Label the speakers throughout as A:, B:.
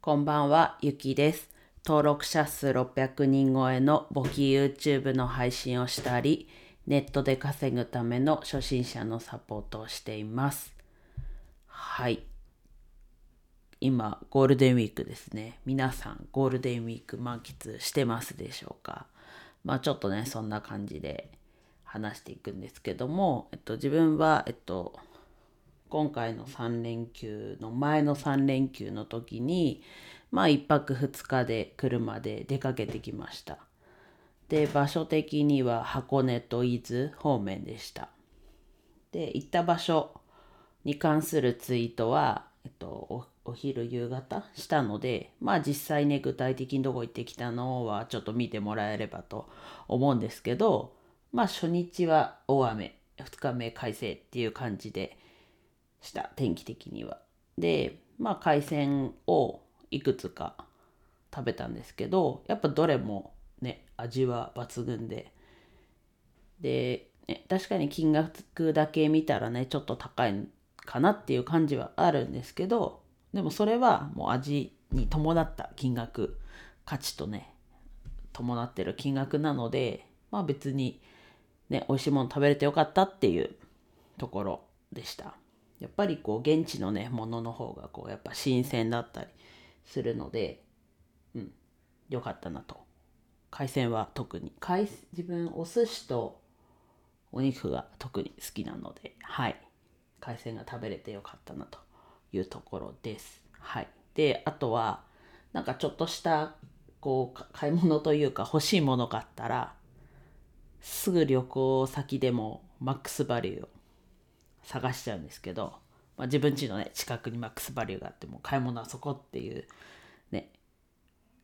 A: こんばんは、ゆきです。登録者数600人超えの簿記 YouTube の配信をしたり、ネットで稼ぐための初心者のサポートをしています。はい。今、ゴールデンウィークですね。皆さん、ゴールデンウィーク満喫してますでしょうか？まあちょっとね、そんな感じで話していくんですけども、えっと、自分は、えっと、今回の3連休の前の3連休の時にまあ1泊2日で車で出かけてきました。で場所的には箱根と伊豆方面でした。で行った場所に関するツイートは、えっと、お昼夕方したのでまあ実際ね具体的にどこ行ってきたのはちょっと見てもらえればと思うんですけどまあ初日は大雨2日目快晴っていう感じでした天気的には。でまあ海鮮をいくつか食べたんですけどやっぱどれもね味は抜群でで、ね、確かに金額だけ見たらねちょっと高いかなっていう感じはあるんですけどでもそれはもう味に伴った金額価値とね伴ってる金額なのでまあ別にね美味しいもの食べれてよかったっていうところでした。やっぱりこう現地のねものの方がこうやっぱ新鮮だったりするのでうん良かったなと。海鮮は特に。海自分お寿司とお肉が特に好きなのではい。海鮮が食べれてよかったなというところです。はい。であとはなんかちょっとしたこう買い物というか欲しいものがあったらすぐ旅行先でもマックスバリューを探しちゃうんですけど、まあ、自分家のね近くにマックスバリューがあっても買い物はそこっていうね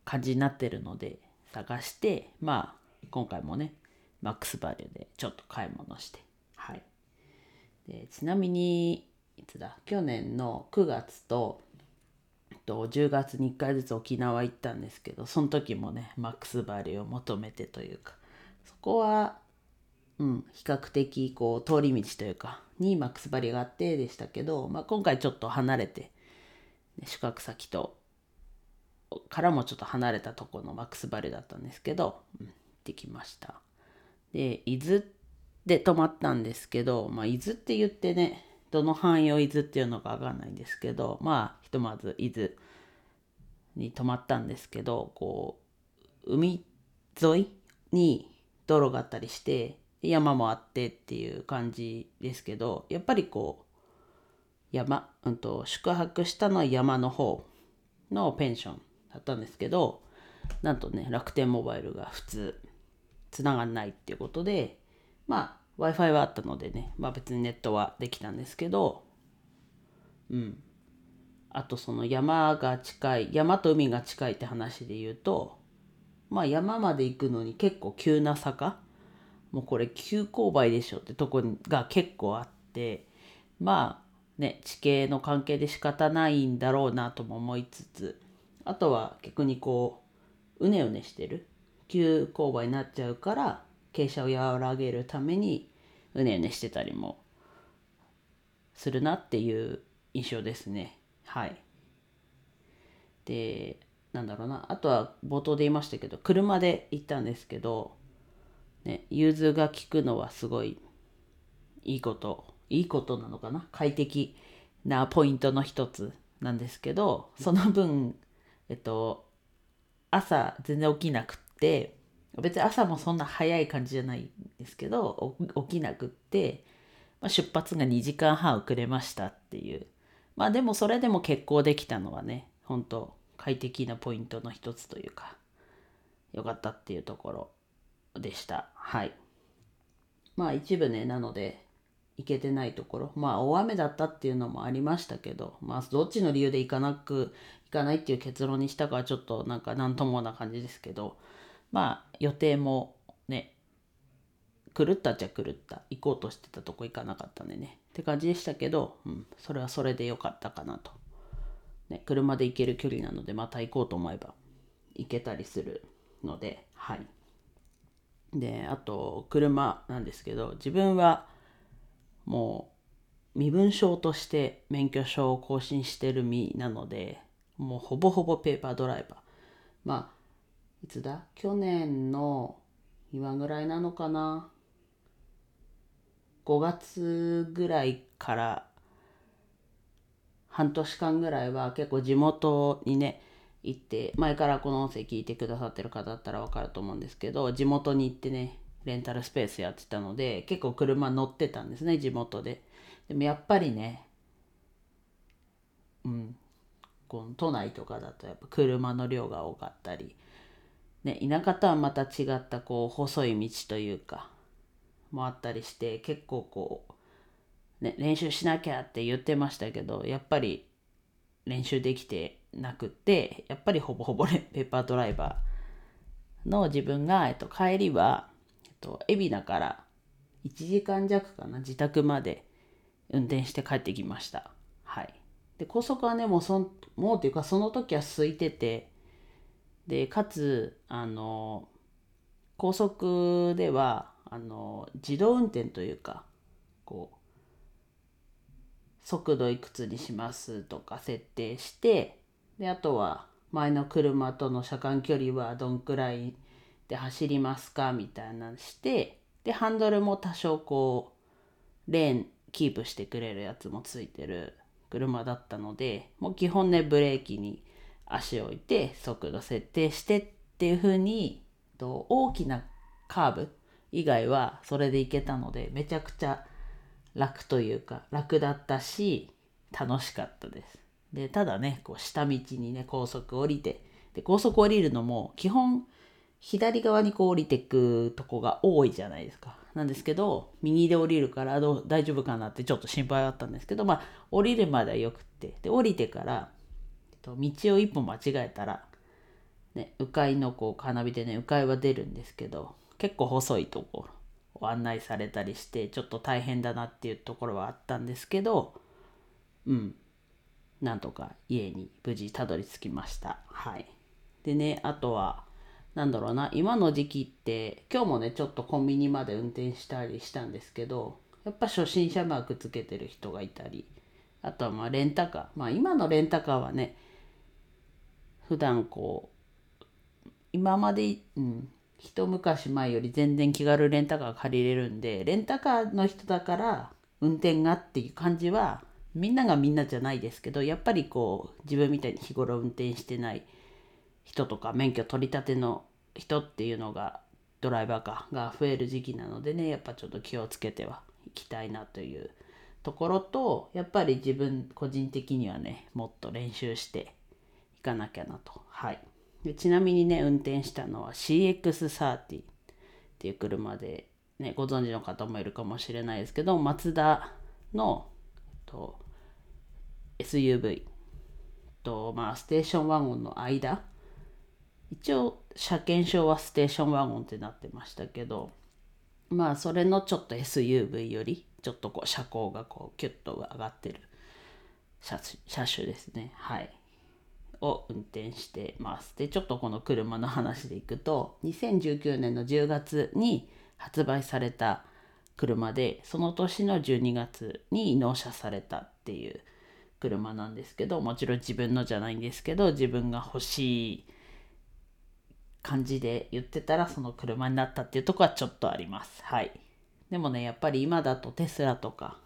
A: 感じになってるので探してまあ今回もねマックスバリューでちょっと買い物してはい。でちなみにいつだ？去年の9月とと10月に1回ずつ沖縄行ったんですけどその時もねマックスバリューを求めてというかそこはうん、比較的こう通り道というかにマックスバリがあってでしたけど、まあ、今回ちょっと離れて、ね、宿泊先とからもちょっと離れたとこのマックスバリだったんですけど、うん、行ってきました。で伊豆で泊まったんですけど、まあ、伊豆って言ってねどの範囲を伊豆っていうのかわかんないんですけどまあひとまず伊豆に泊まったんですけどこう海沿いに道路があったりして山もあってっていう感じですけどやっぱりこう山、うんと、宿泊したのは山の方のペンションだったんですけどなんとね楽天モバイルが普通つながんないっていうことでまあ w i f i はあったのでね、まあ、別にネットはできたんですけどうん。あとその山が近い山と海が近いって話で言うとまあ山まで行くのに結構急な坂もうこれ急勾配でしょってとこが結構あってまあね地形の関係で仕方ないんだろうなとも思いつつあとは逆にこううねうねしてる。急勾配になっちゃうから傾斜を和らげるためにうねうねしてたりもするなっていう印象ですね。はい。でなんだろうな。あとは冒頭で言いましたけど車で行ったんですけどね、融通が利くのはすごいいいこといいことなのかな？快適なポイントの一つなんですけどその分えっと朝全然起きなくって別に朝もそんな早い感じじゃないんですけど起きなくって、まあ、出発が2時間半遅れましたっていう。まあでもそれでも結構できたのはね本当快適なポイントの一つというか良かったっていうところ。でした。はい。まあ一部ね、なので、行けてないところ、まあ大雨だったっていうのもありましたけど、まあどっちの理由で行かなく、行かないっていう結論にしたかはちょっとなんかなんともな感じですけど、まあ予定もね、狂ったっちゃ狂った。行こうとしてたとこ行かなかったんでね。って感じでしたけど、うん、それはそれで良かったかなと。ね、車で行ける距離なので、また行こうと思えば行けたりするので、はい。であと車なんですけど自分はもう身分証として免許証を更新してる身なのでもうほぼほぼペーパードライバー。まあいつだ？去年の今ぐらいなのかな？5月ぐらいから半年間ぐらいは結構地元にね行って前からこの音声聞いてくださってる方だったら分かると思うんですけど地元に行ってねレンタルスペースやってたので結構車乗ってたんですね地元で。でもやっぱりねうんこの都内とかだとやっぱ車の量が多かったりね田舎とはまた違ったこう細い道というかもあったりして結構こう、ね、練習しなきゃって言ってましたけどやっぱり練習できてなくてやっぱりほぼほぼ ペーパードライバーの自分が、えっと、帰りは、えっと、海老名から1時間弱かな自宅まで運転して帰ってきました。はい。で高速はねもうそもうっていうかその時は空いててでかつあの高速ではあの自動運転というかこう速度いくつにしますとか設定してであとは前の車との車間距離はどんくらいで走りますかみたいなのしてでハンドルも多少こうレーンキープしてくれるやつもついてる車だったのでもう基本ねブレーキに足を置いて速度設定してっていう風にと大きなカーブ以外はそれで行けたのでめちゃくちゃ楽というか楽だったし楽しかったです。でただねこう下道にね高速降りてで高速降りるのも基本左側にこう降りてくとこが多いじゃないですか。なんですけど右で降りるからどう大丈夫かなってちょっと心配はあったんですけどまあ降りるまではよくってで降りてからと道を一本間違えたらね迂回のこう金火でね迂回は出るんですけど結構細いところを案内されたりしてちょっと大変だなっていうところはあったんですけどうんなんとか家に無事たどり着きました。はい。でねあとはなんだろうな今の時期って今日もねちょっとコンビニまで運転したりしたんですけどやっぱ初心者マークつけてる人がいたりあとはまあレンタカー。まあ今のレンタカーはね普段こう今まで、うん、一昔前より全然気軽レンタカー借りれるんでレンタカーの人だから運転がっていう感じはみんながみんなじゃないですけどやっぱりこう自分みたいに日頃運転してない人とか免許取り立ての人っていうのがドライバーかが増える時期なのでねやっぱちょっと気をつけてはいきたいなというところとやっぱり自分個人的にはねもっと練習していかなきゃなと。はい。でちなみにね運転したのは CX30 っていう車で、ね、ご存知の方もいるかもしれないですけどマツダの、えっと、SUV と、まあ、ステーションワゴンの間。一応車検証はステーションワゴンってなってましたけどまあそれのちょっと SUV よりちょっとこう車高がこうキュッと上がってる。車種ですね。はい。を運転してます。でちょっとこの車の話でいくと2019年の10月に発売された車でその年の12月に納車されたっていう車なんですけどもちろん自分のじゃないんですけど自分が欲しい感じで言ってたらその車になったっていうとこはちょっとあります。はい。でもね、やっぱり今だとテスラとか、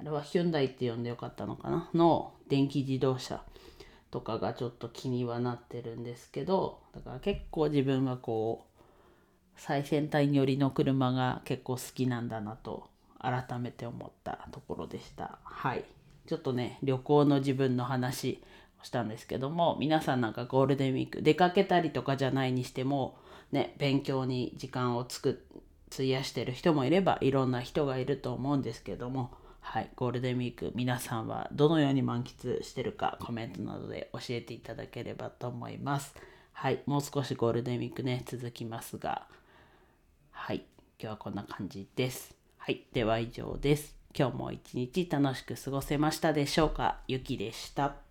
A: あれはヒュンダイって呼んでよかったのかな？の電気自動車とかがちょっと気にはなってるんですけど、だから結構自分はこう、最先端寄りの車が結構好きなんだなと改めて思ったところでした。はい。ちょっとね、旅行の自分の話をしたんですけども皆さんなんかゴールデンウィーク出かけたりとかじゃないにしてもね勉強に時間をつく費やしてる人もいればいろんな人がいると思うんですけどもはいゴールデンウィーク皆さんはどのように満喫してるかコメントなどで教えていただければと思います。はいもう少しゴールデンウィークね続きますがはい今日はこんな感じです。はいでは以上です。今日も一日楽しく過ごせましたでしょうか？ゆきでした。